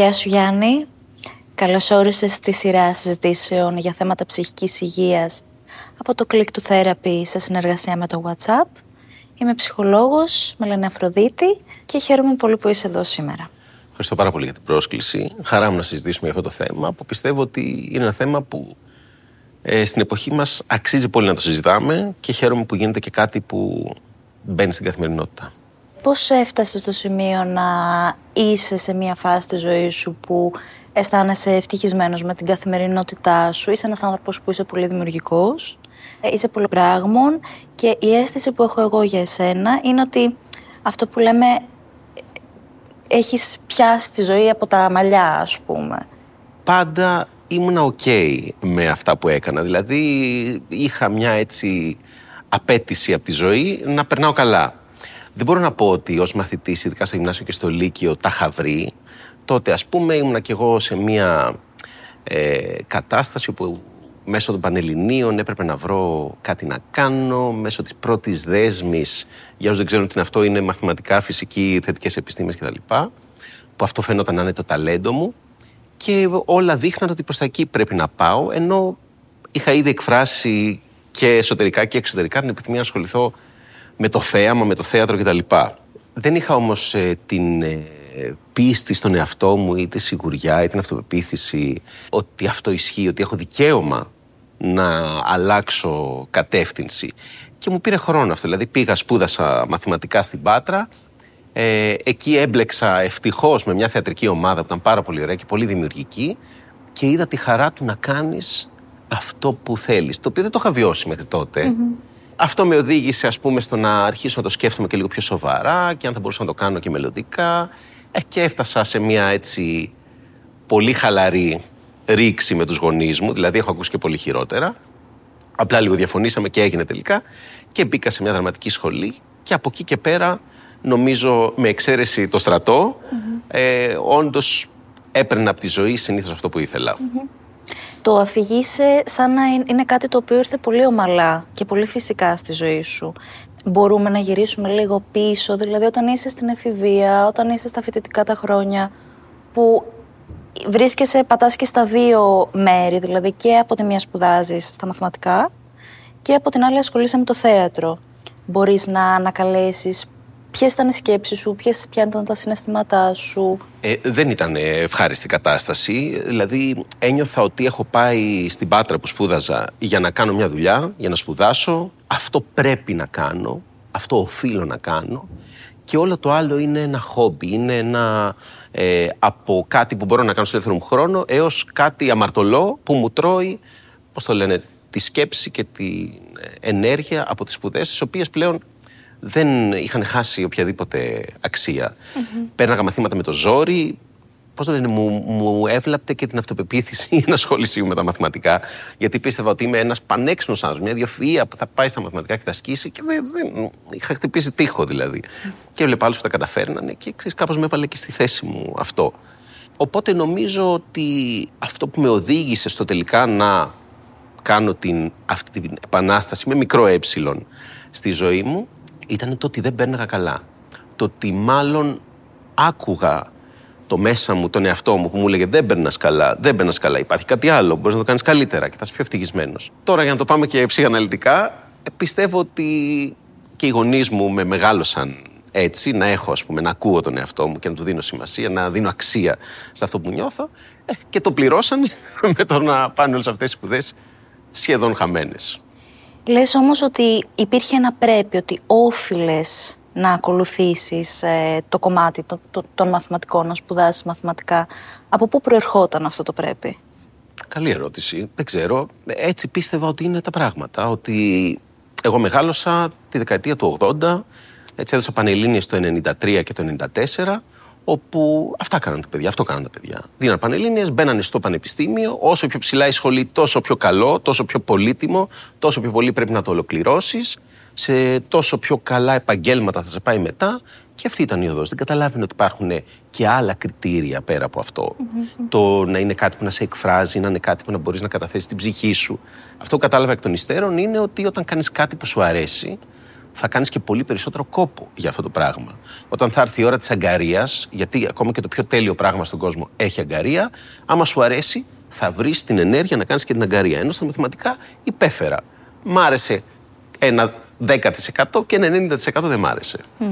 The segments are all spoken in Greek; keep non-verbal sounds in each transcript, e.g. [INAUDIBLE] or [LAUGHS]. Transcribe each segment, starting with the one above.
Γεια σου Γιάννη. Καλώς όρισες στη σειρά συζητήσεων για θέματα ψυχικής υγείας από το Click to Therapy σε συνεργασία με το WhatsApp. Είμαι ψυχολόγος, με λένε Αφροδίτη και χαίρομαι πολύ που είσαι εδώ σήμερα. Ευχαριστώ πάρα πολύ για την πρόσκληση. Χαρά μου να συζητήσουμε για αυτό το θέμα που πιστεύω ότι είναι ένα θέμα που ε, στην εποχή μας αξίζει πολύ να το συζητάμε και χαίρομαι που γίνεται και κάτι που μπαίνει στην καθημερινότητα. Πώς έφτασε στο σημείο να είσαι σε μια φάση της ζωής σου που αισθάνεσαι ευτυχισμένος με την καθημερινότητά σου, είσαι ένας άνθρωπος που είσαι πολύ δημιουργικός, ε, είσαι πολύ πολυπράγμων και η αίσθηση που έχω εγώ για εσένα είναι ότι αυτό που λέμε έχεις πιάσει τη ζωή από τα μαλλιά ας πούμε. Πάντα ήμουνα οκ με αυτά που έκανα. Δηλαδή είχα μια έτσι απέτηση από τη ζωή να περνάω καλά. Δεν μπορώ να πω ότι ως μαθητής, ειδικά στο γυμνάσιο και στο Λύκειο, τα είχα βρει. Τότε ας πούμε ήμουνα κι εγώ σε μια ε, κατάσταση όπου μέσω των Πανελληνίων έπρεπε να βρω κάτι να κάνω, μέσω της πρώτης δέσμης, για όσους δεν ξέρουν τι είναι αυτό, είναι μαθηματικά, φυσική, θετικές επιστήμες κτλ. Που αυτό φαίνονταν να είναι το ταλέντο μου και όλα δείχναν ότι προς τα εκεί πρέπει να πάω, ενώ είχα ήδη εκφράσει και εσωτερικά και εξωτερικά την επιθυμία να ασχοληθώ με το θέαμα, με το θέατρο κτλ. Δεν είχα όμως ε, την ε, πίστη στον εαυτό μου ή τη σιγουριά ή την αυτοπεποίθηση ότι αυτό ισχύει, ότι έχω δικαίωμα να αλλάξω κατεύθυνση. Και μου πήρε χρόνο αυτό. Δηλαδή πήγα, σπούδασα μαθηματικά στην Πάτρα. Ε, εκεί έμπλεξα ευτυχώς με μια θεατρική ομάδα που ήταν πάρα πολύ ωραία και πολύ δημιουργική και είδα τη χαρά του να κάνεις αυτό που θέλεις, το οποίο δεν το είχα βιώσει μέχρι Αυτό με οδήγησε ας πούμε στο να αρχίσω να το σκέφτομαι και λίγο πιο σοβαρά και αν θα μπορούσα να το κάνω και μελλοντικά ε, και έφτασα σε μια έτσι πολύ χαλαρή ρήξη με τους γονείς μου, δηλαδή έχω ακούσει και πολύ χειρότερα. Απλά λίγο διαφωνήσαμε και έγινε τελικά και μπήκα σε μια δραματική σχολή και από εκεί και πέρα νομίζω με εξαίρεση το στρατό mm-hmm. ε, όντως έπαιρνα από τη ζωή συνήθως αυτό που ήθελα. Το αφηγείσαι σαν να είναι κάτι το οποίο ήρθε πολύ ομαλά και πολύ φυσικά στη ζωή σου. Μπορούμε να γυρίσουμε λίγο πίσω, δηλαδή όταν είσαι στην εφηβεία, όταν είσαι στα φοιτητικά τα χρόνια, που βρίσκεσαι, πατάς και στα δύο μέρη, δηλαδή και από τη μία σπουδάζεις στα μαθηματικά και από την άλλη ασχολείσαι με το θέατρο. Μπορείς να ανακαλέσεις Ποιες ήταν οι σκέψεις σου, ποιες, ποια ήταν τα συναισθήματά σου; Ε, δεν ήταν ευχάριστη κατάσταση. Δηλαδή, ένιωθα ότι έχω πάει στην Πάτρα που σπούδαζα για να κάνω μια δουλειά, για να σπουδάσω. Αυτό πρέπει να κάνω. Αυτό οφείλω να κάνω. Και όλο το άλλο είναι ένα χόμπι. Είναι ένα. Ε, από κάτι που μπορώ να κάνω στο ελεύθερο μου χρόνο έως κάτι αμαρτωλό που μου τρώει, πώς το λένε, τη σκέψη και τη ε, ενέργεια από τις σπουδές, τις οποίες πλέον δεν είχαν χάσει οποιαδήποτε αξία. Mm-hmm. Παίρναγα μαθήματα με το ζόρι. Πώς το λένε, μου, μου έβλαπτε και την αυτοπεποίθηση η ενασχόλησή μου με τα μαθηματικά. Γιατί πίστευα ότι είμαι ένας πανέξυπνος άνθρωπος, μια διαφυα που θα πάει στα μαθηματικά και θα ασκήσει. Και δεν, δεν είχα χτυπήσει τείχο δηλαδή. Mm. Και έβλεπα άλλους που τα καταφέρνανε και κάπως με έβαλε και στη θέση μου αυτό. Οπότε νομίζω ότι αυτό που με οδήγησε στο τελικά να κάνω την, αυτή την επανάσταση με μικρό ε στη ζωή μου ήταν το ότι δεν πέρναγα καλά. Το ότι μάλλον άκουγα το μέσα μου, τον εαυτό μου που μου έλεγε Δεν περνά καλά, δεν περνά καλά. Υπάρχει κάτι άλλο, μπορείς να το κάνεις καλύτερα και θα είσαι πιο ευτυχισμένος. Τώρα, για να το πάμε και ψυχαναλυτικά, ε, πιστεύω ότι και οι γονείς μου με μεγάλωσαν έτσι, να έχω, ας πούμε, να ακούω τον εαυτό μου και να του δίνω σημασία, να δίνω αξία σε αυτό που νιώθω. Ε, και το πληρώσαν [LAUGHS] με το να πάνε όλες αυτές τι σπουδές σχεδόν χαμένες. Λες όμως ότι υπήρχε ένα πρέπει, ότι όφιλες να ακολουθήσεις ε, το κομμάτι το, το, των μαθηματικών, να σπουδάσεις μαθηματικά. Από πού προερχόταν αυτό το πρέπει; Καλή ερώτηση. Δεν ξέρω. Έτσι πίστευα ότι είναι τα πράγματα. Ότι εγώ μεγάλωσα τη δεκαετία του 80, έτσι έδωσα πανελλήνιες το 93 και το 94 όπου αυτά κάναν τα παιδιά, αυτό κάναν τα παιδιά. Δίναν πανελλήνιες, μπαίνανε στο πανεπιστήμιο, όσο πιο ψηλά η σχολή, τόσο πιο καλό, τόσο πιο πολύτιμο, τόσο πιο πολύ πρέπει να το ολοκληρώσεις, σε τόσο πιο καλά επαγγέλματα θα σε πάει μετά. Και αυτή ήταν η οδός. Δεν καταλάβαινε ότι υπάρχουν και άλλα κριτήρια πέρα από αυτό. Το να είναι κάτι που να σε εκφράζει, να είναι κάτι που να μπορείς να καταθέσεις την ψυχή σου. Αυτό που κατάλαβα εκ των υστέρων είναι ότι όταν κάνεις κάτι που σου αρέσει, θα κάνεις και πολύ περισσότερο κόπο για αυτό το πράγμα. Όταν θα έρθει η ώρα της αγκαρίας, γιατί ακόμα και το πιο τέλειο πράγμα στον κόσμο έχει αγκαρία, άμα σου αρέσει, θα βρεις την ενέργεια να κάνεις και την αγκαρία. Ενώ στα μαθηματικά υπέφερα. Μ' άρεσε ένα 10% και ένα 90% δεν μ' άρεσε. Mm.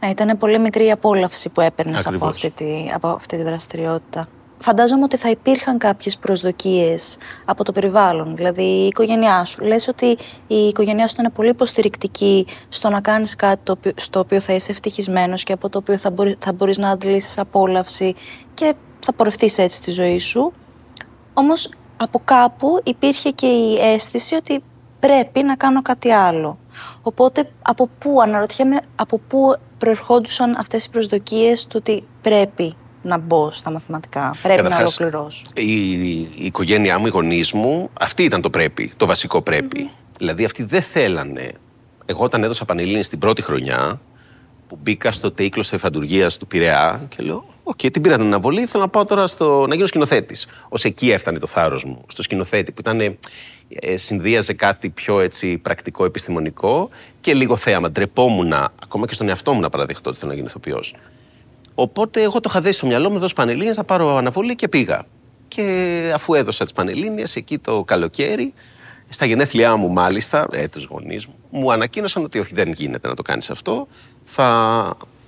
Ναι, ήταν πολύ μικρή η απόλαυση που έπαιρνες από, αυτή τη, από αυτή τη δραστηριότητα. Φαντάζομαι ότι θα υπήρχαν κάποιες προσδοκίες από το περιβάλλον, δηλαδή η οικογένειά σου. Λες ότι η οικογένειά σου ήταν πολύ υποστηρικτική στο να κάνεις κάτι το οποίο, στο οποίο θα είσαι ευτυχισμένος και από το οποίο θα, μπορεί, θα μπορείς να αντλήσεις απόλαυση και θα πορευτείς έτσι στη ζωή σου. Όμως από κάπου υπήρχε και η αίσθηση ότι πρέπει να κάνω κάτι άλλο. Οπότε από πού, αναρωτιέμαι, από πού προερχόντουσαν αυτές οι προσδοκίες του ότι πρέπει να μπω στα μαθηματικά, πρέπει να ολοκληρώσω. Η, η, οικογένειά μου, οι γονείς μου, αυτή ήταν το πρέπει, το βασικό Δηλαδή αυτοί δεν θέλανε. Εγώ όταν έδωσα Πανελλήνιες στην πρώτη χρονιά, που μπήκα στο ΤΕΙ κλωστοϋφαντουργίας του Πειραιά και λέω: Okay, okay, την πήρα την αναβολή. Θέλω να πάω τώρα στο... να γίνω σκηνοθέτης. Ως εκεί έφτανε το θάρρος μου, στο σκηνοθέτη, που ήταν, ε, συνδύαζε κάτι πιο έτσι, πρακτικό, επιστημονικό και λίγο θέαμα. Ντρεπόμουν, ακόμα και στον εαυτό μου να παραδεχτώ ότι θέλω να γίνω ηθοποιός. Οπότε εγώ το είχα δέσει στο μυαλό μου, δώσω πανελίνε, θα πάρω αναβολή και πήγα. Και αφού έδωσα τις πανελίνε, εκεί το καλοκαίρι, στα γενέθλιά μου μάλιστα, ε, τους γονείς μου, μου ανακοίνωσαν ότι όχι, δεν γίνεται να το κάνεις αυτό. Θα,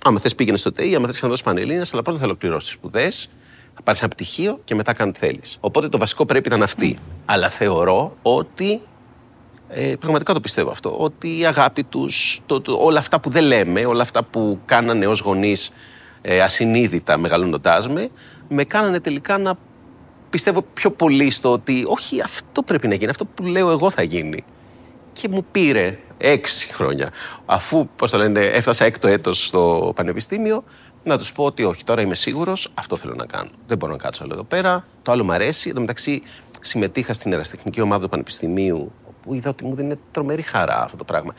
άμα θες πήγαινε στο ΤΕΙ, άμα θες να δώσει πανελίνε, αλλά πρώτα θα ολοκληρώσει τις σπουδές, θα πάρεις ένα πτυχίο και μετά κάνει τι θέλεις. Οπότε το βασικό πρέπει ήταν αυτή. Αλλά θεωρώ ότι ε, πραγματικά το πιστεύω αυτό. Ότι η αγάπη τους, όλα αυτά που δεν λέμε, όλα αυτά που κάνανε ως γονείς ε, ασυνείδητα μεγαλώνοντάς με, με κάνανε τελικά να πιστεύω πιο πολύ στο ότι όχι αυτό πρέπει να γίνει, αυτό που λέω εγώ θα γίνει. Και μου πήρε έξι χρόνια, αφού, πώς το λένε, έφτασα έκτο έτος στο πανεπιστήμιο, να τους πω ότι όχι, τώρα είμαι σίγουρος, αυτό θέλω να κάνω. Δεν μπορώ να κάτσω άλλο εδώ πέρα. Το άλλο μου αρέσει. Εν τω μεταξύ, συμμετείχα στην εραστεχνική ομάδα του Πανεπιστημίου, όπου είδα ότι μου δίνει τρομερή χαρά αυτό το πράγμα.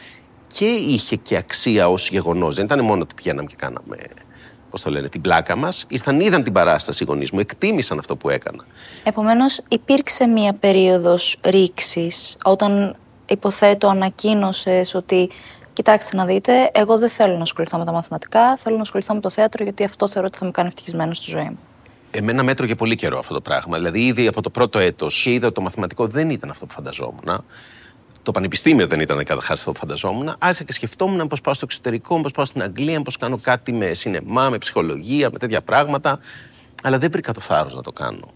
Και είχε και αξία ως γεγονός. Δεν ήταν μόνο ότι πηγαίναμε και κάναμε πώς το λένε, την πλάκα μας, ήρθαν, είδαν την παράσταση οι γονείς μου, εκτίμησαν αυτό που έκανα. Επομένως, υπήρξε μία περίοδος ρήξης όταν υποθέτω ανακοίνωσες ότι Κοιτάξτε να δείτε, εγώ δεν θέλω να ασχοληθώ με τα μαθηματικά, θέλω να ασχοληθώ με το θέατρο γιατί αυτό θεωρώ ότι θα με κάνει ευτυχισμένος στη ζωή μου. Εμένα μέτρο για πολύ καιρό αυτό το πράγμα. Δηλαδή, ήδη από το πρώτο έτος είδα ότι το μαθηματικό δεν ήταν αυτό που φανταζόμουν. Το πανεπιστήμιο δεν ήταν καταρχάς αυτό που φανταζόμουν. Άρχισα και σκεφτόμουν πώς πάω στο εξωτερικό, πώς πάω στην Αγγλία, πώς κάνω κάτι με σινεμά, με ψυχολογία, με τέτοια πράγματα. Αλλά δεν βρήκα το θάρρος να το κάνω.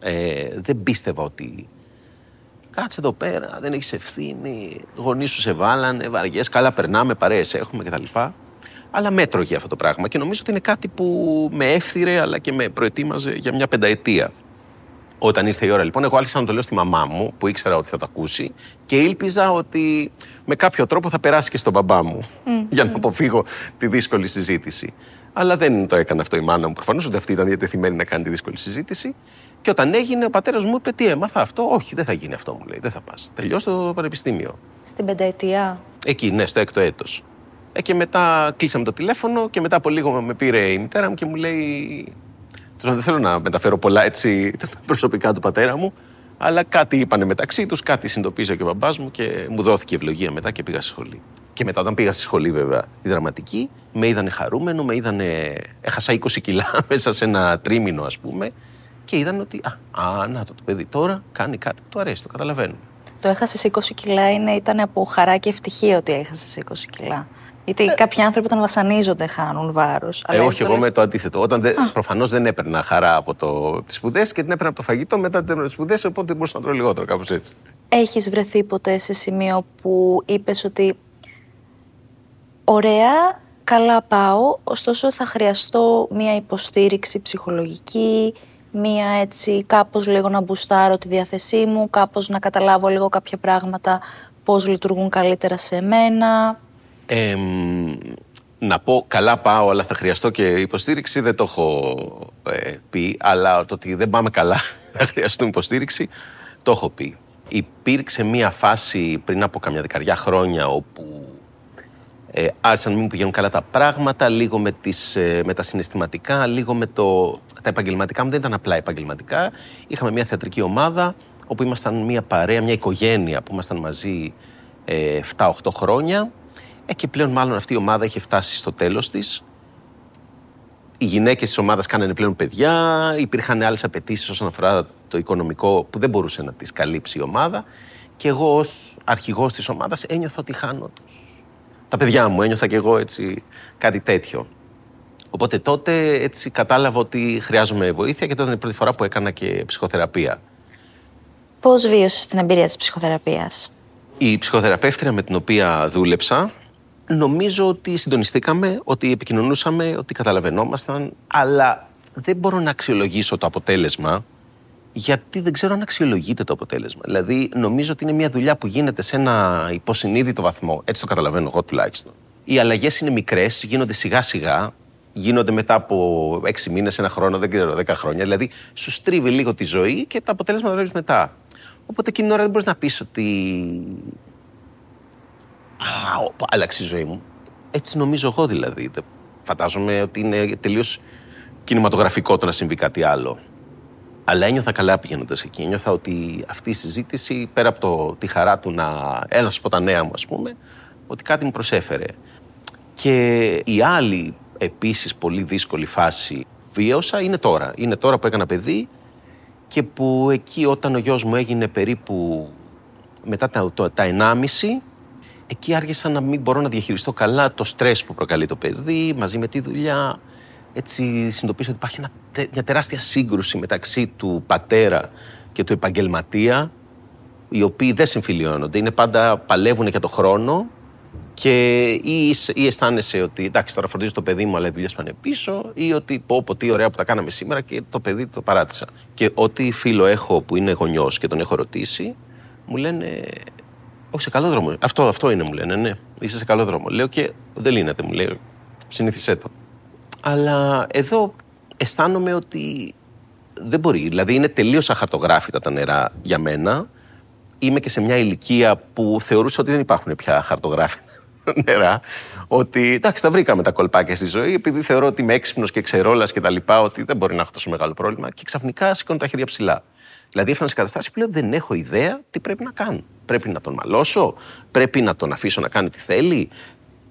Ε, δεν πίστευα ότι. Κάτσε εδώ πέρα, δεν έχεις ευθύνη. Γονείς σου σε βάλανε, βαριές, καλά περνάμε, παρέες έχουμε κτλ. Αλλά μέτρωγε αυτό το πράγμα και νομίζω ότι είναι κάτι που με έφθυρε αλλά και με προετοίμαζε για μια πενταετία. Όταν ήρθε η ώρα λοιπόν, εγώ άρχισα να το λέω στη μαμά μου, που ήξερα ότι θα το ακούσει, και ήλπιζα ότι με κάποιο τρόπο θα περάσει και στον μπαμπά μου, για να αποφύγω τη δύσκολη συζήτηση. Αλλά δεν το έκανε αυτό η μάνα μου. Προφανώς ότι αυτή ήταν διατεθειμένη να κάνει τη δύσκολη συζήτηση. Και όταν έγινε, ο πατέρας μου είπε: Τι έμαθα αυτό, Όχι, δεν θα γίνει αυτό, μου λέει. Δεν θα πας. Τελειώσει το πανεπιστήμιο. Στην πενταετία. Εκεί, ναι, στο έκτο έτος. Ε, και μετά κλείσαμε το τηλέφωνο και μετά από λίγο με πήρε η μητέρα μου και μου λέει: δεν θέλω να μεταφέρω πολλά έτσι [LAUGHS] προσωπικά του πατέρα μου, αλλά κάτι είπανε μεταξύ τους, κάτι συνειδητοποίησε και ο μπαμπάς μου και μου δόθηκε ευλογία μετά και πήγα στη σχολή. Και μετά, όταν πήγα στη σχολή, βέβαια, τη δραματική, με είδανε χαρούμενο, με είδανε. Έχασα 20 κιλά [LAUGHS] μέσα σε ένα τρίμηνο, ας πούμε, και είδαν ότι. Α, α να το, το παιδί τώρα κάνει κάτι που του αρέσει, το καταλαβαίνω. Το έχασες 20 κιλά είναι, ήταν από χαρά και ευτυχία ότι έχασες 20 κιλά. Γιατί ε, κάποιοι άνθρωποι όταν βασανίζονται χάνουν βάρος. Ε, όχι, εγώ με το αντίθετο. Όταν προφανώς δεν έπαιρνα χαρά από τις σπουδές και την έπαιρνα από το φαγητό μετά τις σπουδές, οπότε μπορούσα να τρώω λιγότερο, κάπως έτσι. Έχεις βρεθεί ποτέ σε σημείο που είπες ότι. Ωραία, καλά πάω, ωστόσο θα χρειαστώ μία υποστήριξη ψυχολογική, μία έτσι κάπως λίγο να μπουστάρω τη διάθεσή μου, κάπως να καταλάβω λίγο κάποια πράγματα, πώς λειτουργούν καλύτερα σε μένα να πω καλά πάω, αλλά θα χρειαστώ και υποστήριξη, δεν το έχω ε, πει. Αλλά το ότι δεν πάμε καλά, [LAUGHS] θα χρειαστούμε υποστήριξη, το έχω πει. Υπήρξε μία φάση πριν από καμιά δεκαριά χρόνια όπου ε, άρχισαν να μην πηγαίνουν καλά τα πράγματα, λίγο με, τις, ε, με τα συναισθηματικά, λίγο με το, τα επαγγελματικά μου. Δεν ήταν απλά επαγγελματικά. Είχαμε μια θεατρική ομάδα όπου ήμασταν μια παρέα, μια οικογένεια που ήμασταν μαζί ε, 7-8 χρόνια Ε, και πλέον μάλλον αυτή η ομάδα έχει φτάσει στο τέλος της. Οι γυναίκες της ομάδας κάνανε πλέον παιδιά, υπήρχαν άλλες απαιτήσεις όσον αφορά το οικονομικό που δεν μπορούσε να τις καλύψει η ομάδα και εγώ ως αρχηγός της ομάδας ένιωθα ότι χάνω τους. Τα παιδιά μου, ένιωθα και εγώ έτσι κάτι τέτοιο. Οπότε τότε έτσι κατάλαβα ότι χρειάζομαι βοήθεια και τότε είναι η πρώτη φορά που έκανα και ψυχοθεραπεία. Πώς βίωσες την εμπειρία της ψυχοθεραπείας; Η ψυχοθεραπεύτρια με την οποία δούλεψα νομίζω ότι συντονιστήκαμε, ότι επικοινωνούσαμε, ότι καταλαβαίνόμασταν, αλλά δεν μπορώ να αξιολογήσω το αποτέλεσμα γιατί δεν ξέρω αν αξιολογείται το αποτέλεσμα. Δηλαδή, νομίζω ότι είναι μια δουλειά που γίνεται σε ένα υποσυνείδητο βαθμό. Έτσι το καταλαβαίνω εγώ τουλάχιστον. Οι αλλαγές είναι μικρές, γίνονται σιγά σιγά, γίνονται μετά από έξι μήνες, ένα χρόνο, δεν ξέρω, δέκα χρόνια. Δηλαδή, σου στρίβει λίγο τη ζωή και τα αποτέλεσματα τα βλέπεις μετά. Οπότε εκείνη την ώρα δεν μπορείς να πεις ότι. Α, άλλαξε η ζωή μου. Έτσι νομίζω εγώ δηλαδή. Φαντάζομαι ότι είναι τελείως κινηματογραφικό το να συμβεί κάτι άλλο. Αλλά ένιωθα καλά πηγαίνοντας εκεί. Ένιωθα ότι αυτή η συζήτηση, πέρα από το, τη χαρά του να έλα από τα νέα μου, ας πούμε, ότι κάτι μου προσέφερε. Και η άλλη επίσης πολύ δύσκολη φάση βίωσα είναι τώρα. Είναι τώρα που έκανα παιδί και που εκεί όταν ο γιος μου έγινε περίπου μετά τα, το, τα 1,5 εκεί άρχισα να μην μπορώ να διαχειριστώ καλά το στρες που προκαλεί το παιδί μαζί με τη δουλειά. Έτσι συνειδητοποίησα ότι υπάρχει μια τεράστια σύγκρουση μεταξύ του πατέρα και του επαγγελματία οι οποίοι δεν συμφιλιώνονται. Είναι πάντα παλεύουν για το χρόνο και ή, ή αισθάνεσαι ότι εντάξει, τώρα φροντίζω το παιδί μου, αλλά οι δουλειές πάνε πίσω, ή ότι πω, πω τι ωραία που τα κάναμε σήμερα και το παιδί το παράτησα. Και ό,τι φίλο έχω που είναι γονιός και τον έχω ρωτήσει, μου λένε. Όχι, σε καλό δρόμο. Αυτό, αυτό είναι, μου λένε. Ναι, είσαι σε καλό δρόμο. Λέω και δεν λύνεται, μου λέει. Συνήθισέ το. Αλλά εδώ αισθάνομαι ότι δεν μπορεί. Δηλαδή είναι τελείως αχαρτογράφητα τα νερά για μένα. Είμαι και σε μια ηλικία που θεωρούσα ότι δεν υπάρχουν πια χαρτογράφητα [LAUGHS] νερά ότι εντάξει, τα βρήκαμε τα κολπάκια στη ζωή, επειδή θεωρώ ότι είμαι έξυπνος και ξερόλα και τα λοιπά, ότι δεν μπορεί να έχω τόσο μεγάλο πρόβλημα. Και ξαφνικά σηκώνω τα χέρια ψηλά. Δηλαδή έφτανα σε καταστάσεις που λέω δεν έχω ιδέα τι πρέπει να κάνω. Πρέπει να τον μαλώσω, πρέπει να τον αφήσω να κάνει τι θέλει,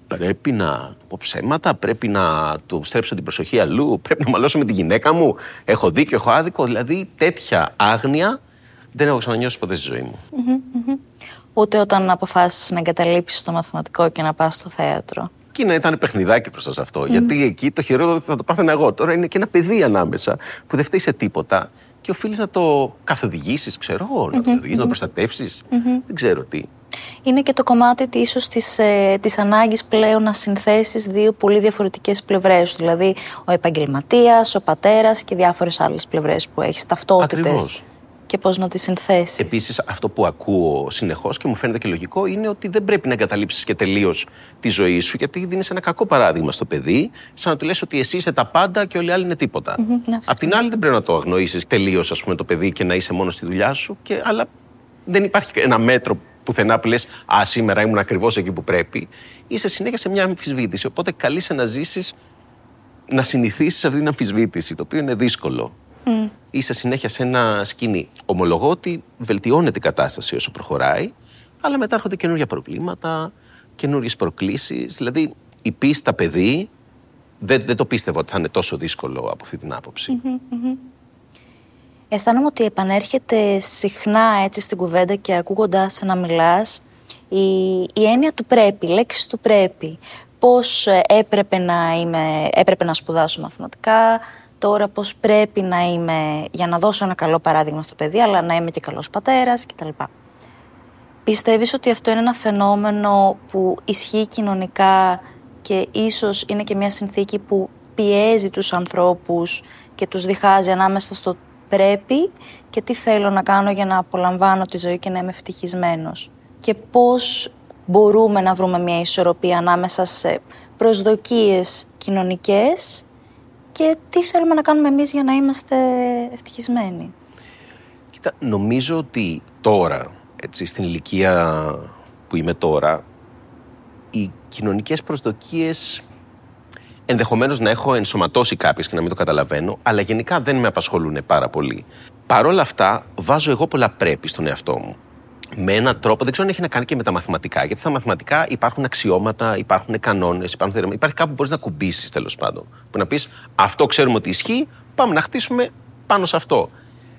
πρέπει να πω ψέματα, πρέπει να του στρέψω την προσοχή αλλού, πρέπει να μαλώσω με τη γυναίκα μου. Έχω δίκιο, έχω άδικο. Δηλαδή τέτοια άγνοια δεν έχω ξανανιώσει ποτέ στη ζωή μου ούτε όταν αποφάσισες να εγκαταλείψεις το μαθηματικό και να πας στο θέατρο. Και να ήταν παιχνιδάκι προς αυτό. Γιατί εκεί το χειρότερο θα το πάθαινα εγώ. Τώρα είναι και ένα παιδί ανάμεσα που δεν φταίει σε τίποτα και οφείλεις να το καθοδηγήσεις, ξέρω εγώ, να το οδηγήσει, να το προστατευσει Δεν ξέρω τι. Είναι και το κομμάτι ίσως της, ε, της ανάγκης πλέον να συνθέσεις δύο πολύ διαφορετικές πλευρές. Δηλαδή ο επαγγελματίας, ο πατέρας και διάφορες άλλες πλευρές που έχεις, ταυτότητες και πώς να τη συνθέσεις. Επίσης, αυτό που ακούω συνεχώς και μου φαίνεται και λογικό είναι ότι δεν πρέπει να εγκαταλείψεις και τελείως τη ζωή σου, γιατί δίνεις ένα κακό παράδειγμα στο παιδί, σαν να του λες ότι εσύ είσαι τα πάντα και όλοι οι άλλοι είναι τίποτα. Mm-hmm, Απ' την άλλη, δεν πρέπει να το αγνοήσεις τελείως, το παιδί και να είσαι μόνος στη δουλειά σου, και, αλλά δεν υπάρχει ένα μέτρο πουθενά που λες: Α, σήμερα ήμουν ακριβώς εκεί που πρέπει. Είσαι συνέχεια σε μια αμφισβήτηση. Οπότε καλείσαι να ζήσεις, να συνηθίσεις αυτή την αμφισβήτηση, το οποίο είναι δύσκολο. Mm. Είσαι συνέχεια σε ένα σκηνή. Ομολογώ ότι βελτιώνεται η κατάσταση όσο προχωράει, αλλά μετά έρχονται καινούργια προβλήματα, καινούριε προκλήσεις. Δηλαδή, η πίστα παιδί δεν, δεν το πίστευα ότι θα είναι τόσο δύσκολο από αυτή την άποψη. Mm-hmm, Αισθάνομαι ότι επανέρχεται συχνά έτσι στην κουβέντα και ακούγοντάς να μιλάς η, η έννοια του πρέπει, η λέξη του πρέπει. Πώς ε, έπρεπε να, είμαι, έπρεπε να σπουδάσω μαθηματικά, τώρα πώς πρέπει να είμαι για να δώσω ένα καλό παράδειγμα στο παιδί, αλλά να είμαι και καλός πατέρας κτλ. Πιστεύεις ότι αυτό είναι ένα φαινόμενο που ισχύει κοινωνικά και ίσως είναι και μια συνθήκη που πιέζει τους ανθρώπους και τους διχάζει ανάμεσα στο πρέπει και τι θέλω να κάνω για να απολαμβάνω τη ζωή και να είμαι ευτυχισμένος. Και πώς μπορούμε να βρούμε μια ισορροπία ανάμεσα σε προσδοκίες κοινωνικές και τι θέλουμε να κάνουμε εμείς για να είμαστε ευτυχισμένοι. Κοίτα, νομίζω ότι τώρα, έτσι, στην ηλικία που είμαι τώρα, οι κοινωνικές προσδοκίες ενδεχομένως να έχω ενσωματώσει κάποιες και να μην το καταλαβαίνω, αλλά γενικά δεν με απασχολούν πάρα πολύ. Παρ' όλα αυτά, βάζω εγώ πολλά πρέπει στον εαυτό μου. Με έναν τρόπο, δεν ξέρω αν έχει να κάνει και με τα μαθηματικά. Γιατί στα μαθηματικά υπάρχουν αξιώματα, υπάρχουν κανόνες, υπάρχουν θερμα... Υπάρχει κάπου που μπορείς να κουμπίσεις τέλος πάντων. Που να πεις αυτό ξέρουμε ότι ισχύει, πάμε να χτίσουμε πάνω σε αυτό.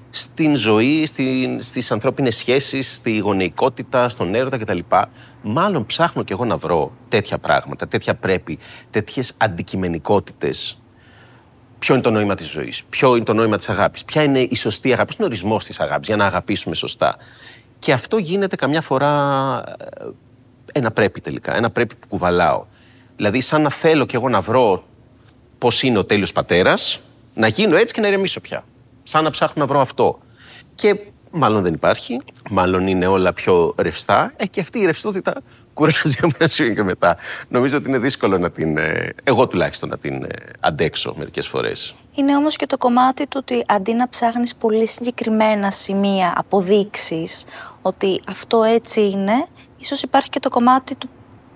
Στην ζωή, στην, στις ανθρώπινες σχέσεις, στη γονεϊκότητα, στον έρωτα κτλ. Μάλλον ψάχνω κι εγώ να βρω τέτοια πράγματα, τέτοια πρέπει, τέτοιες αντικειμενικότητες ποιο είναι το νόημα της ζωής, ποιο είναι το νόημα της αγάπης, ποια είναι η σωστή αγάπη, ποιο είναι ο ορισμός της αγάπης για να αγαπήσουμε σωστά. Και αυτό γίνεται καμιά φορά ε, ένα πρέπει τελικά, ένα πρέπει που κουβαλάω. Δηλαδή, σαν να θέλω κι εγώ να βρω πώς είναι ο τέλειος πατέρας, να γίνω έτσι και να ηρεμήσω πια. Σαν να ψάχνω να βρω αυτό. Και μάλλον δεν υπάρχει, μάλλον είναι όλα πιο ρευστά. Ε, και αυτή η ρευστότητα κουράζει από ένα και μετά. Νομίζω ότι είναι δύσκολο να την. Ε, εγώ τουλάχιστον να την ε, αντέξω μερικές φορές. Είναι όμως και το κομμάτι του ότι αντί να ψάχνεις πολύ συγκεκριμένα σημεία, αποδείξεις ότι αυτό έτσι είναι, ίσως υπάρχει και το κομμάτι του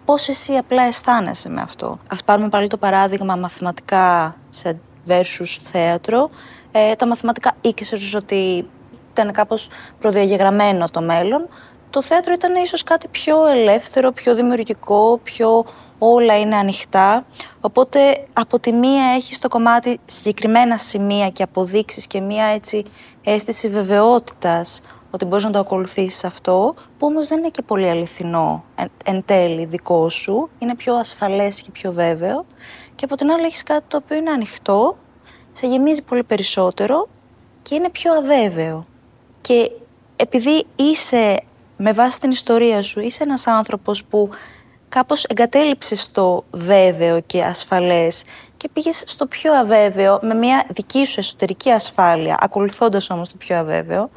πώς εσύ απλά αισθάνεσαι με αυτό. Α πάρουμε πάλι το παράδειγμα μαθηματικά σε versus θέατρο. Ε, τα μαθηματικά ήξερες ότι ήταν κάπως προδιαγεγραμμένο το μέλλον το θέατρο ήταν ίσως κάτι πιο ελεύθερο, πιο δημιουργικό, πιο όλα είναι ανοιχτά. Οπότε από τη μία έχεις το κομμάτι συγκεκριμένα σημεία και αποδείξεις και μία έτσι αίσθηση βεβαιότητας ότι μπορείς να το ακολουθήσεις αυτό, που όμως δεν είναι και πολύ αληθινό εν, εν τέλει δικό σου, είναι πιο ασφαλές και πιο βέβαιο. Και από την άλλη έχεις κάτι το οποίο είναι ανοιχτό, σε γεμίζει πολύ περισσότερο και είναι πιο αβέβαιο. Και επειδή είσαι με βάση την ιστορία σου είσαι ένας άνθρωπος που κάπως εγκατέλειψες το βέβαιο και ασφαλές και πήγες στο πιο αβέβαιο με μια δική σου εσωτερική ασφάλεια, ακολουθώντας όμως το πιο αβέβαιο.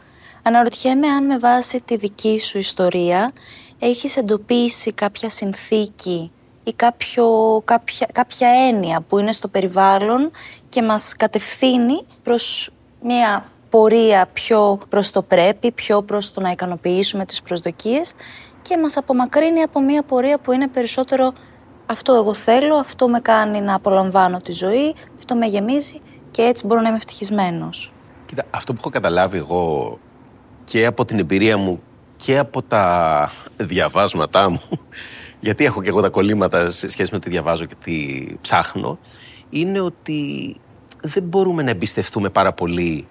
Αναρωτιέμαι αν με βάση τη δική σου ιστορία έχεις εντοπίσει κάποια συνθήκη ή κάποιο, κάποια, κάποια έννοια που είναι στο περιβάλλον και μας κατευθύνει προς μια πορεία πιο προς το πρέπει, πιο προς το να ικανοποιήσουμε τις προσδοκίες και μας απομακρύνει από μια πορεία που είναι περισσότερο αυτό εγώ θέλω, αυτό με κάνει να απολαμβάνω τη ζωή, αυτό με γεμίζει και έτσι μπορώ να είμαι ευτυχισμένος. Κοίτα, αυτό που έχω καταλάβει εγώ και από την εμπειρία μου και από τα διαβάσματά μου, [LAUGHS] γιατί έχω και εγώ τα κολλήματα σε σχέση με τι διαβάζω και τι ψάχνω, είναι ότι δεν μπορούμε να εμπιστευτούμε πάρα πολύ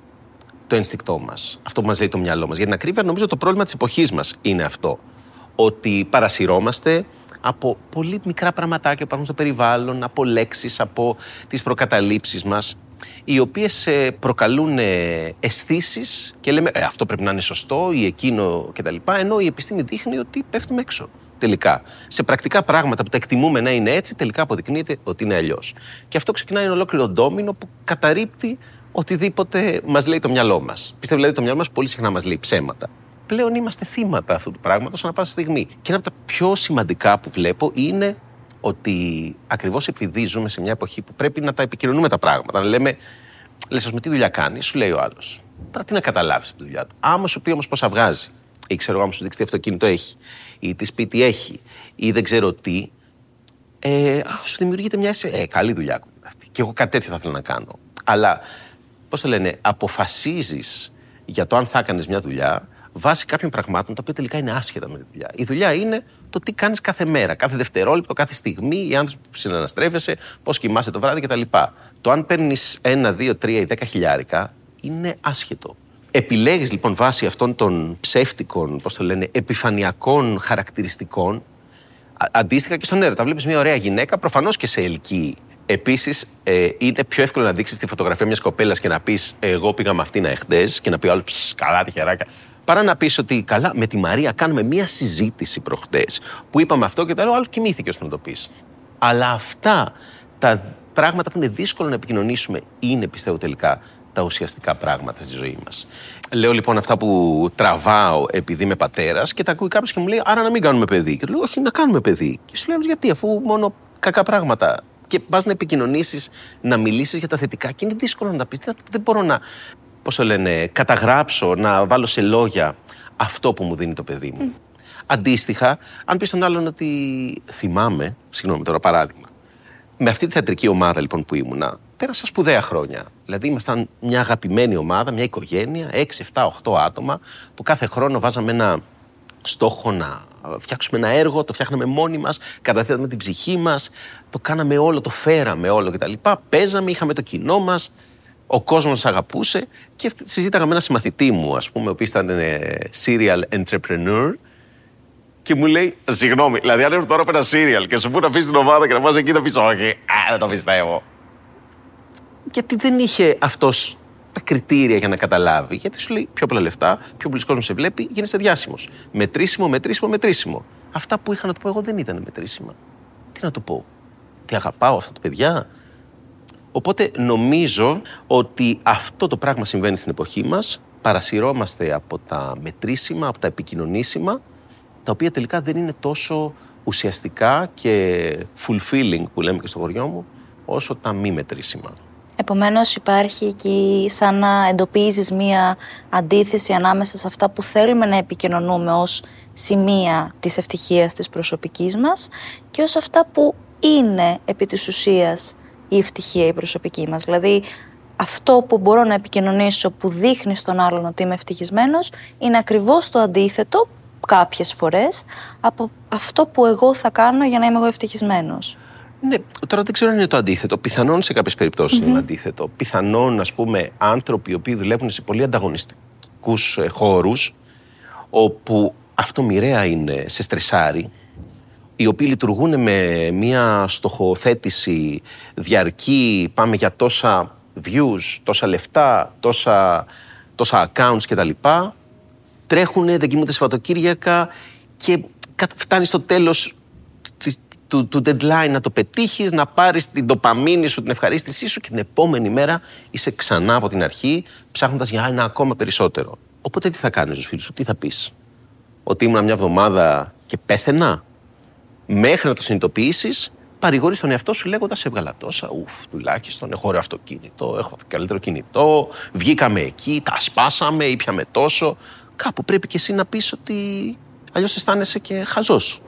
το ένστικτό μας. Αυτό που μας λέει το μυαλό μας. Για την ακρίβεια, νομίζω το πρόβλημα της εποχής μας είναι αυτό. Ότι παρασυρώμαστε από πολύ μικρά πραγματάκια που υπάρχουν στο περιβάλλον, από λέξεις, από τις προκαταλήψεις μας, οι οποίες ε, προκαλούν ε, αισθήσεις και λέμε ε, αυτό πρέπει να είναι σωστό ή εκείνο κτλ. Ενώ η επιστήμη δείχνει ότι πέφτουμε έξω. Τελικά. Σε πρακτικά πράγματα που τα εκτιμούμε να είναι έτσι, τελικά αποδεικνύεται ότι είναι αλλιώς. Και αυτό ξεκινάει ένα ολόκληρο ντόμινο που καταρρύπτει οτιδήποτε μας λέει το μυαλό μας. Πιστεύω δηλαδή το μυαλό μας πολύ συχνά μας λέει ψέματα. Πλέον είμαστε θύματα αυτού του πράγματος ανά πάσα στιγμή. Και ένα από τα πιο σημαντικά που βλέπω είναι ότι ακριβώς επειδή ζούμε σε μια εποχή που πρέπει να τα επικοινωνούμε τα πράγματα, να λέμε, λες, ας πούμε, τι δουλειά κάνει, σου λέει ο άλλος. Τώρα τι να καταλάβεις από τη δουλειά του. Άμα σου πει όμως πόσα βγάζει, ή ξέρω εγώ, άμα σου δείξει τι αυτοκίνητο έχει, ή τι σπίτι έχει, ή δεν ξέρω τι, ε, σου δημιουργείται μια ε, καλή δουλειά αυτή. Και εγώ κάτι τέτοιο θα ήθελα να κάνω. Αλλά πώς το λένε, αποφασίζεις για το αν θα έκανες μια δουλειά βάσει κάποιων πραγμάτων τα οποία τελικά είναι άσχετα με τη δουλειά. Η δουλειά είναι το τι κάνεις κάθε μέρα, κάθε δευτερόλεπτο, κάθε στιγμή, οι άνθρωποι που συναναστρέφεσαι, πώς κοιμάσαι το βράδυ κτλ. Το αν παίρνεις ένα, δύο, τρία ή δέκα χιλιάρικα είναι άσχετο. Επιλέγεις λοιπόν βάσει αυτών των ψεύτικων, πώς το λένε, επιφανειακών χαρακτηριστικών, αντίστοιχα και στον έρωτα. Βλέπεις μια ωραία γυναίκα, προφανώς και σε ελκύει Επίσης, ε, είναι πιο εύκολο να δείξεις τη φωτογραφία μιας κοπέλας και να πεις Εγώ πήγα με αυτήν εχθές και να πει άλλος Καλά, τυχεράκια. Παρά να πεις ότι καλά, με τη Μαρία κάνουμε μία συζήτηση προχτές που είπαμε αυτό και τα άλλο, άλλος κοιμήθηκε ώστε να το πεις. Αλλά αυτά τα πράγματα που είναι δύσκολο να επικοινωνήσουμε είναι, πιστεύω τελικά, τα ουσιαστικά πράγματα στη ζωή μας. Λέω λοιπόν αυτά που τραβάω επειδή είμαι πατέρας και τα ακούει κάποιος και μου λέει Άρα να μην κάνουμε παιδί. Και λέω Όχι, να κάνουμε παιδί. Και σου λέω Γιατί, αφού μόνο κακά πράγματα και πας να επικοινωνήσεις, να μιλήσεις για τα θετικά. Και είναι δύσκολο να τα πεις. Δεν μπορώ να, πώς το λένε, καταγράψω, να βάλω σε λόγια αυτό που μου δίνει το παιδί μου. Αντίστοιχα, αν πεις στον άλλον ότι θυμάμαι, συγγνώμη τώρα παράδειγμα, με αυτή τη θεατρική ομάδα λοιπόν που ήμουνα, πέρασα σπουδαία χρόνια. Δηλαδή ήμασταν μια αγαπημένη ομάδα, μια οικογένεια, 6, 7, 8 άτομα, που κάθε χρόνο βάζαμε ένα στόχο να φτιάξουμε ένα έργο, το φτιάχναμε μόνοι μας, καταθέταμε την ψυχή μας, το κάναμε όλο, το φέραμε όλο κτλ. Παίζαμε, είχαμε το κοινό μας, ο κόσμος αγαπούσε και συζήταγα με ένα συμμαθητή μου, ας πούμε, ο οποίος ήταν ε, serial entrepreneur. Και μου λέει, συγγνώμη, δηλαδή αν έρθω τώρα από ένα serial και σου πούνε να αφήσεις την ομάδα και να βάζει εκεί, θα πεις Όχι, α, δεν το πιστεύω. Γιατί δεν είχε αυτός τα κριτήρια για να καταλάβει. Γιατί σου λέει πιο πολλά λεφτά, πιο πολλοί κόσμο σε βλέπει, γίνεσαι διάσημος. Μετρήσιμο, μετρήσιμο, μετρήσιμο. Αυτά που είχα να του πω εγώ δεν ήταν μετρήσιμα. Τι να του πω. Τι αγαπάω αυτά τα παιδιά. Οπότε νομίζω ότι αυτό το πράγμα συμβαίνει στην εποχή μας. Παρασυρώμαστε από τα μετρήσιμα, από τα επικοινωνήσιμα, τα οποία τελικά δεν είναι τόσο ουσιαστικά και fulfilling που λέμε και στο χωριό μου, όσο τα μη μετρήσιμα. Επομένως υπάρχει εκεί σαν να εντοπίζεις μία αντίθεση ανάμεσα σε αυτά που θέλουμε να επικοινωνούμε ως σημεία της ευτυχίας της προσωπικής μας και ως αυτά που είναι επί της ουσίας η ευτυχία η προσωπική μας. Δηλαδή αυτό που μπορώ να επικοινωνήσω που δείχνει στον άλλον ότι είμαι ευτυχισμένος είναι ακριβώς το αντίθετο κάποιες φορές από αυτό που εγώ θα κάνω για να είμαι εγώ ευτυχισμένος. Ναι, τώρα δεν ξέρω αν είναι το αντίθετο. Πιθανόν σε κάποιες περιπτώσεις είναι αντίθετο. Πιθανόν, ας πούμε, άνθρωποι οι οποίοι δουλεύουν σε πολύ ανταγωνιστικούς ε, χώρους, όπου αυτό μοιραία είναι σε στρεσάρι, οι οποίοι λειτουργούν με μια στοχοθέτηση διαρκή, πάμε για τόσα views, τόσα λεφτά, τόσα, τόσα accounts κτλ. Τρέχουν, δεν κοιμούνται Σαββατοκύριακα και φτάνει στο τέλος του, του deadline να το πετύχεις, να πάρεις την τοπαμίνη σου, την ευχαρίστησή σου και την επόμενη μέρα είσαι ξανά από την αρχή ψάχνοντας για ένα ακόμα περισσότερο. Οπότε τι θα κάνεις στους φίλους σου, τι θα πεις; Ότι ήμουν μια εβδομάδα και πέθαινα; Μέχρι να το συνειδητοποιήσεις, παρηγορείς τον εαυτό σου λέγοντας Έβγαλα τόσα. Ουφ, τουλάχιστον έχω ωραίο αυτοκίνητο, έχω καλύτερο κινητό. Βγήκαμε εκεί, τα σπάσαμε, ήπιαμε τόσο. Κάπου πρέπει και εσύ να πεις ότι αλλιώς αισθάνεσαι και χαζός.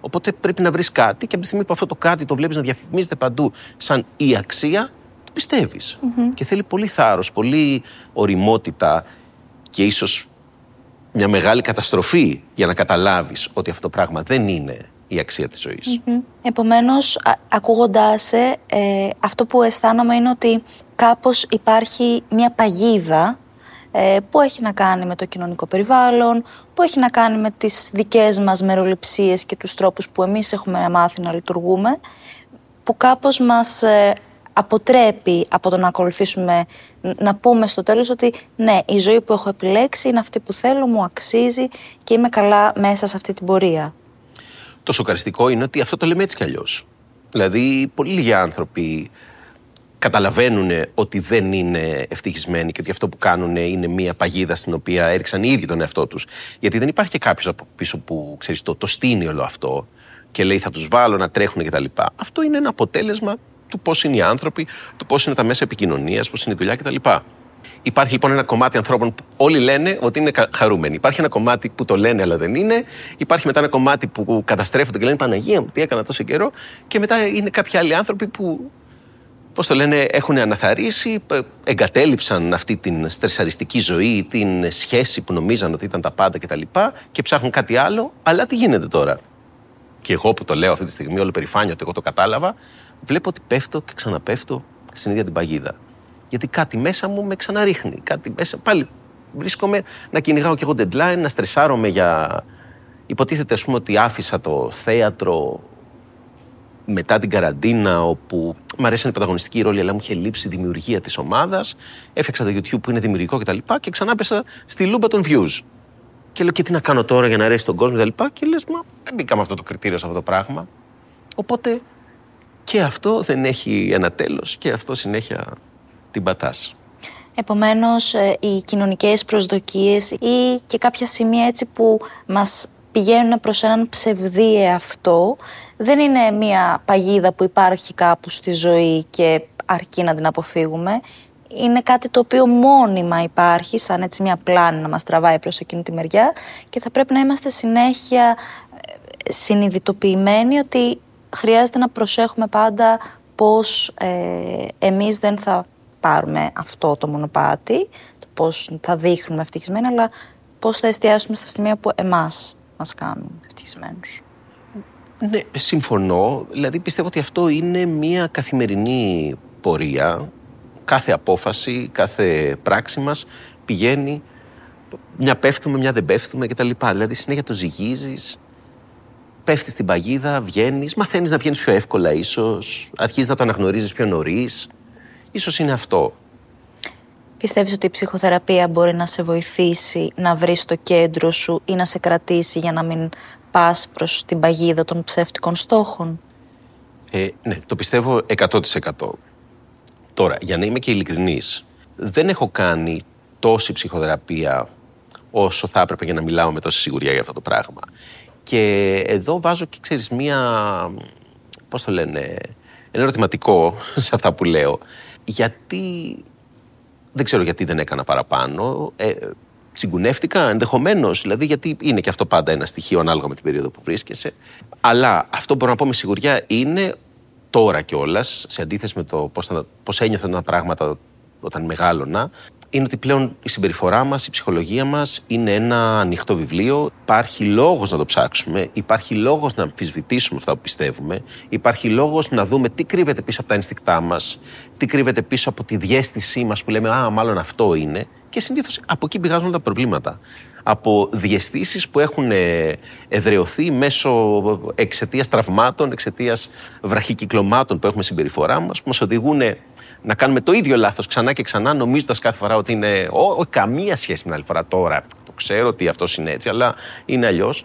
Οπότε πρέπει να βρεις κάτι και από τη στιγμή που αυτό το κάτι το βλέπεις να διαφημίζεται παντού σαν η αξία, το πιστευει Και θέλει πολύ θάρρος, πολύ οριμότητα και ίσως μια μεγάλη καταστροφή για να καταλάβεις ότι αυτό το πράγμα δεν είναι η αξία της ζωής. Mm-hmm. Επομένως, ακούγοντάς ε, αυτό που αισθάνομαι είναι ότι κάπως υπάρχει μια παγίδα ε, που έχει να κάνει με το κοινωνικό περιβάλλον, που έχει να κάνει με τις δικές μας μεροληψίες και τους τρόπους που εμείς έχουμε μάθει να λειτουργούμε, που κάπως μας ε, αποτρέπει από το να ακολουθήσουμε, να πούμε στο τέλος ότι ναι, η ζωή που έχω επιλέξει είναι αυτή που θέλω, μου αξίζει και είμαι καλά μέσα σε αυτή την πορεία. Το σοκαριστικό είναι ότι αυτό το λέμε έτσι κι αλλιώς. Δηλαδή, πολύ λίγοι άνθρωποι καταλαβαίνουν ότι δεν είναι ευτυχισμένοι και ότι αυτό που κάνουν είναι μια παγίδα στην οποία έριξαν οι ίδιοι τον εαυτό τους. Γιατί δεν υπάρχει και κάποιος από πίσω που ξέρεις το, το στείνει όλο αυτό και λέει θα τους βάλω να τρέχουν κτλ. Αυτό είναι ένα αποτέλεσμα του πώς είναι οι άνθρωποι, του πώς είναι τα μέσα επικοινωνίας, πώς είναι η δουλειά κτλ. Υπάρχει λοιπόν ένα κομμάτι ανθρώπων που όλοι λένε ότι είναι χαρούμενοι. Υπάρχει ένα κομμάτι που το λένε αλλά δεν είναι. Υπάρχει μετά ένα κομμάτι που καταστρέφονται και λένε Παναγία μου, τι έκανα τόσο καιρό. Και μετά είναι κάποιοι άλλοι άνθρωποι που Πώς το λένε, έχουν αναθαρίσει, εγκατέλειψαν αυτή την στρεσαριστική ζωή, την σχέση που νομίζαν ότι ήταν τα πάντα κτλ. Και, και ψάχνουν κάτι άλλο. Αλλά τι γίνεται τώρα; Και εγώ που το λέω αυτή τη στιγμή, όλο περηφάνειο ότι εγώ το κατάλαβα, βλέπω ότι πέφτω και ξαναπέφτω στην ίδια την παγίδα. Γιατί κάτι μέσα μου με ξαναρίχνει. Κάτι μέσα. Πάλι βρίσκομαι να κυνηγάω κι εγώ deadline, να στρεσάρομαι για. Υποτίθεται, ας πούμε, ότι άφησα το θέατρο μετά την καραντίνα, όπου μου αρέσει η πρωταγωνιστική ρόλη, αλλά μου είχε λείψει η δημιουργία της ομάδας. Έφτιαξα το YouTube που είναι δημιουργικό κτλ. Και, και ξανά πέσα στη λούμπα των views. Και λέω και τι να κάνω τώρα για να αρέσει τον κόσμο κτλ. Και, και λες, μα δεν μπήκα με αυτό το κριτήριο σε αυτό το πράγμα. Οπότε και αυτό δεν έχει ένα τέλος και αυτό συνέχεια την πατάς. Επομένως, ε, οι κοινωνικές προσδοκίες ή και κάποια σημεία έτσι που μας πηγαίνουν προς έναν ψευδή εαυτό. Δεν είναι μια παγίδα που υπάρχει κάπου στη ζωή και αρκεί να την αποφύγουμε. Είναι κάτι το οποίο μόνιμα υπάρχει, σαν έτσι μια πλάνη να μας τραβάει προς εκείνη τη μεριά και θα πρέπει να είμαστε συνέχεια ε, συνειδητοποιημένοι ότι χρειάζεται να προσέχουμε πάντα πώς ε, εμείς δεν θα πάρουμε αυτό το μονοπάτι, το πώς θα δείχνουμε ευτυχισμένοι, αλλά πώς θα εστιάσουμε στα σημεία που εμάς μας κάνουν ευτυχισμένους. Ναι, συμφωνώ. Δηλαδή πιστεύω ότι αυτό είναι μια καθημερινή πορεία. Κάθε απόφαση, κάθε πράξη μας πηγαίνει μια πέφτουμε, μια δεν πέφτουμε κτλ. Δηλαδή συνέχεια το ζυγίζεις, πέφτεις στην παγίδα, βγαίνεις, μαθαίνεις να βγαίνεις πιο εύκολα ίσως, αρχίζεις να το αναγνωρίζεις πιο νωρίς. Σω είναι αυτό. Πιστεύεις ότι η ψυχοθεραπεία μπορεί να σε βοηθήσει να βρεις το κέντρο σου ή να σε κρατήσει για να μην πας προς την παγίδα των ψεύτικων στόχων; Ε, ναι, το πιστεύω 100%. Τώρα, για να είμαι και ειλικρινής, δεν έχω κάνει τόση ψυχοθεραπεία όσο θα έπρεπε για να μιλάω με τόση σιγουριά για αυτό το πράγμα. Και εδώ βάζω και ξέρεις μία, πώς το λένε, ένα ερωτηματικό σε αυτά που λέω. Γιατί, δεν ξέρω γιατί δεν έκανα παραπάνω. Ε, συγκουνεύτηκα ενδεχομένως, δηλαδή γιατί είναι και αυτό πάντα ένα στοιχείο ανάλογα με την περίοδο που βρίσκεσαι. Αλλά αυτό που μπορώ να πω με σιγουριά είναι τώρα κιόλας, σε αντίθεση με το πώς ένιωθαν τα πράγματα όταν μεγάλωνα, είναι ότι πλέον η συμπεριφορά μας, η ψυχολογία μας είναι ένα ανοιχτό βιβλίο. Υπάρχει λόγος να το ψάξουμε, υπάρχει λόγος να αμφισβητήσουμε αυτά που πιστεύουμε, υπάρχει λόγος να δούμε τι κρύβεται πίσω από τα ενστικτά μας, τι κρύβεται πίσω από τη διέστησή μας που λέμε «Α, μάλλον αυτό είναι» και συνήθως από εκεί πηγάζουν τα προβλήματα. Από διαισθήσεις που έχουν ε, εδρεωθεί μέσω εξαιτίας τραυμάτων, εξαιτίας βραχικυκλωμάτων που έχουμε συμπεριφορά μας, που μας οδηγούν να κάνουμε το ίδιο λάθος ξανά και ξανά, νομίζοντας κάθε φορά ότι είναι. Όχι, καμία σχέση με την άλλη φορά τώρα. Το ξέρω ότι αυτός είναι έτσι, αλλά είναι αλλιώς.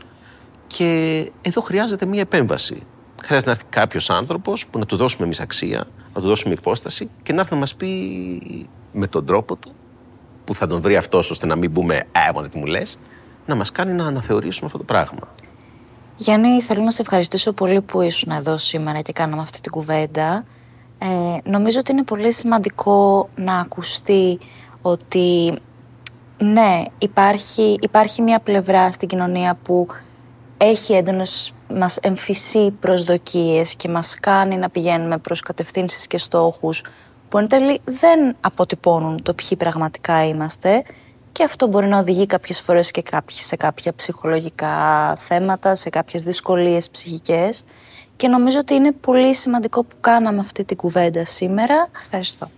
Και εδώ χρειάζεται μία επέμβαση. Χρειάζεται να έρθει κάποιος άνθρωπος που να του δώσουμε εμείς αξία, να του δώσουμε υπόσταση και να έρθει να μας πει με τον τρόπο του, που θα τον βρει αυτός ώστε να μην πούμε Ε, τι μου λες, να μας κάνει να αναθεωρήσουμε αυτό το πράγμα. Γιάννη, θέλω να σε ευχαριστήσω πολύ που ήσουν εδώ σήμερα και κάναμε αυτή την κουβέντα. Ε, νομίζω ότι είναι πολύ σημαντικό να ακουστεί ότι ναι, υπάρχει, υπάρχει μια πλευρά στην κοινωνία που έχει έντονες μας εμφυσεί προσδοκίες και μας κάνει να πηγαίνουμε προς κατευθύνσεις και στόχους που εν τέλει δεν αποτυπώνουν το ποιοι πραγματικά είμαστε και αυτό μπορεί να οδηγεί κάποιες φορές και σε κάποια ψυχολογικά θέματα, σε κάποιες δυσκολίες ψυχικές και νομίζω ότι είναι πολύ σημαντικό που κάναμε αυτή την κουβέντα σήμερα. Ευχαριστώ.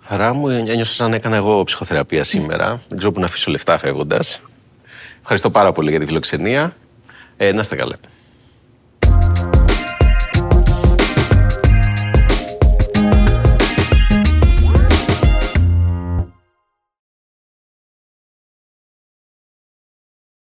Χαρά μου, ένιωσα σαν έκανα εγώ ψυχοθεραπεία σήμερα. Δεν ξέρω που να αφήσω λεφτά φεύγοντας. Ευχαριστώ πάρα πολύ για τη φιλοξενία. Ε, να είστε καλά.